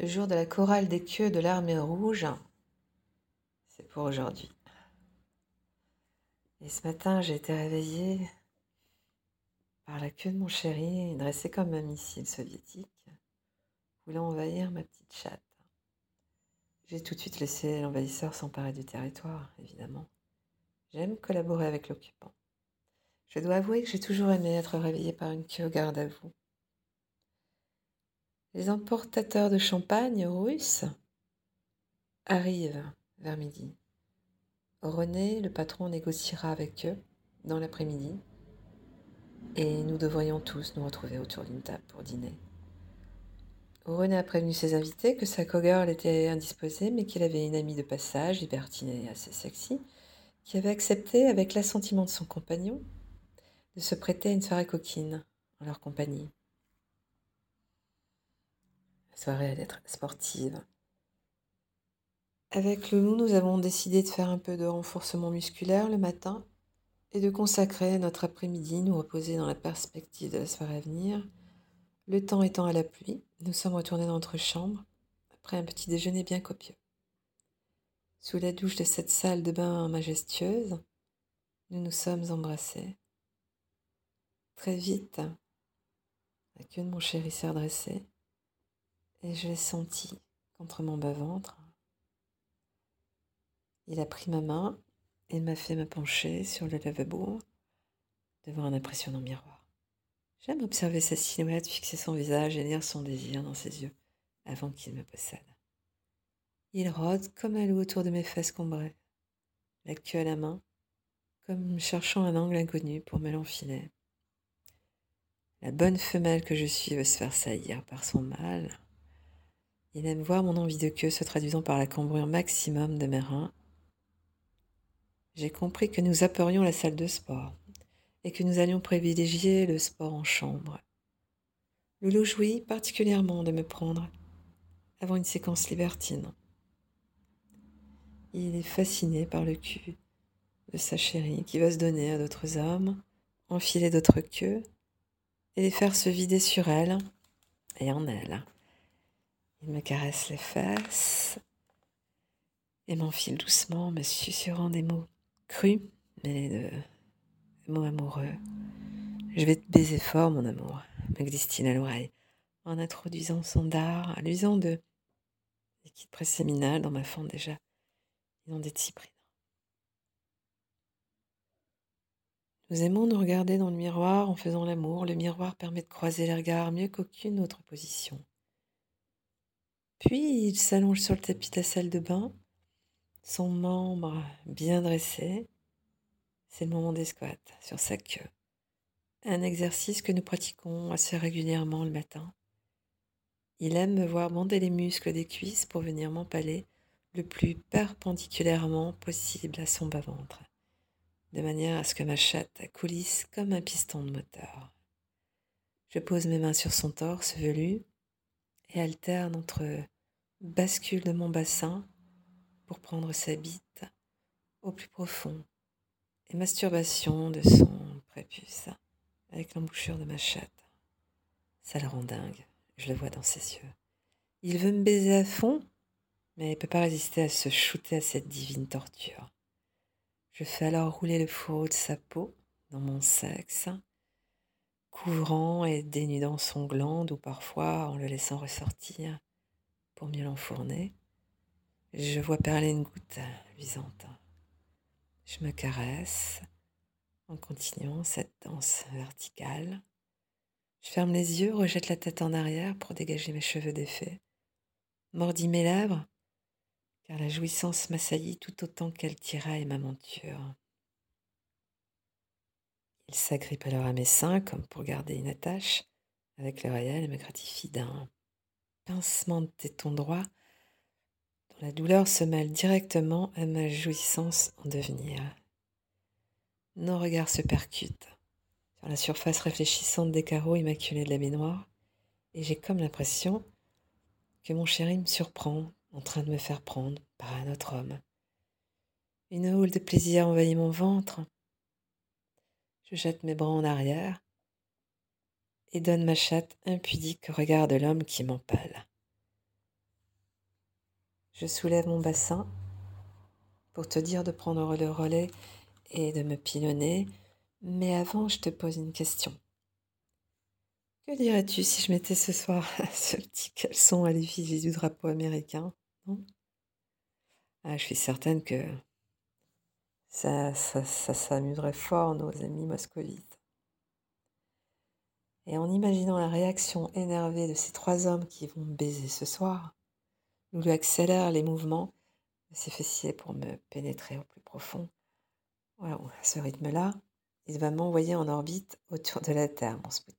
Le jour de la chorale des queues de l'armée rouge, c'est pour aujourd'hui. Et ce matin, j'ai été réveillée par la queue de mon chéri, dressé comme un missile soviétique, voulant envahir ma petite chatte. J'ai tout de suite laissé l'envahisseur s'emparer du territoire, évidemment. J'aime collaborer avec l'occupant. Je dois avouer que j'ai toujours aimé être réveillée par une queue garde à vous. Les importateurs de champagne russes arrivent vers midi. René, le patron, négociera avec eux dans l'après-midi et nous devrions tous nous retrouver autour d'une table pour dîner. René a prévenu ses invités que sa cogirl était indisposée mais qu'il avait une amie de passage, libertine et assez sexy, qui avait accepté, avec l'assentiment de son compagnon, de se prêter à une soirée coquine en leur compagnie. Soirée allait être sportive. Avec le loup, nous avons décidé de faire un peu de renforcement musculaire le matin et de consacrer notre après-midi, nous reposer dans la perspective de la soirée à venir. Le temps étant à la pluie, nous sommes retournés dans notre chambre après un petit déjeuner bien copieux. Sous la douche de cette salle de bain majestueuse, nous nous sommes embrassés. Très vite, la queue de mon chéri s'est et je l'ai senti contre mon bas-ventre. Il a pris ma main et m'a fait me pencher sur le lavabo devant un impressionnant miroir. J'aime observer sa silhouette, fixer son visage et lire son désir dans ses yeux avant qu'il me possède. Il rôde comme un loup autour de mes fesses combrées, la queue à la main, comme cherchant un angle inconnu pour me l'enfiler. La bonne femelle que je suis veut se faire saillir par son mâle. Il aime voir mon envie de queue se traduisant par la cambrure maximum de mes reins. J'ai compris que nous apperions la salle de sport et que nous allions privilégier le sport en chambre. Loulou jouit particulièrement de me prendre avant une séquence libertine. Il est fasciné par le cul de sa chérie qui va se donner à d'autres hommes, enfiler d'autres queues et les faire se vider sur elle et en elle. Il me caresse les fesses et m'enfile doucement, me susurrant des mots crus, mêlés de mots amoureux. Je vais te baiser fort, mon amour, me glisse-t-il à l'oreille, en introduisant son dard, à l'usant de liquide préséminal dans ma fente déjà des cyprines. Nous aimons nous regarder dans le miroir en faisant l'amour. Le miroir permet de croiser les regards mieux qu'aucune autre position. Puis il s'allonge sur le tapis de la salle de bain, son membre bien dressé. C'est le moment des squats sur sa queue. Un exercice que nous pratiquons assez régulièrement le matin. Il aime me voir bander les muscles des cuisses pour venir m'empaler le plus perpendiculairement possible à son bas-ventre, de manière à ce que ma chatte coulisse comme un piston de moteur. Je pose mes mains sur son torse velu et alterne entre bascule de mon bassin pour prendre sa bite au plus profond et masturbation de son prépuce avec l'embouchure de ma chatte. Ça le rend dingue, je le vois dans ses yeux. Il veut me baiser à fond mais il ne peut pas résister à se shooter à cette divine torture. Je fais alors rouler le fourreau de sa peau dans mon sexe, couvrant et dénudant son glande ou parfois en le laissant ressortir pour mieux l'enfourner. Je vois perler une goutte luisante. Je me caresse en continuant cette danse verticale. Je ferme les yeux, rejette la tête en arrière pour dégager mes cheveux défaits, mordis mes lèvres car la jouissance m'assaillit tout autant qu'elle tiraille ma monture. Il s'agrippe alors à mes seins comme pour garder une attache avec l'oreillette et me gratifie d'un pincement de téton droit dont la douleur se mêle directement à ma jouissance en devenir. Nos regards se percutent sur la surface réfléchissante des carreaux immaculés de la baignoire et j'ai comme l'impression que mon chéri me surprend en train de me faire prendre par un autre homme. Une houle de plaisir envahit mon ventre. Je jette mes bras en arrière et donne ma chatte impudique au regard de l'homme qui m'empale. Je soulève mon bassin pour te dire de prendre le relais et de me pilonner. Mais avant, je te pose une question. Que dirais-tu si je mettais ce soir ce petit caleçon à l'effigie du drapeau américain ah, Je suis certaine que ça, ça, ça s'amuserait fort nos amis moscovites. Et en imaginant la réaction énervée de ces trois hommes qui vont me baiser ce soir, nous lui accélère les mouvements de ses fessiers pour me pénétrer au plus profond. Voilà, à ce rythme-là, il va m'envoyer en orbite autour de la Terre, mon Spoutnik.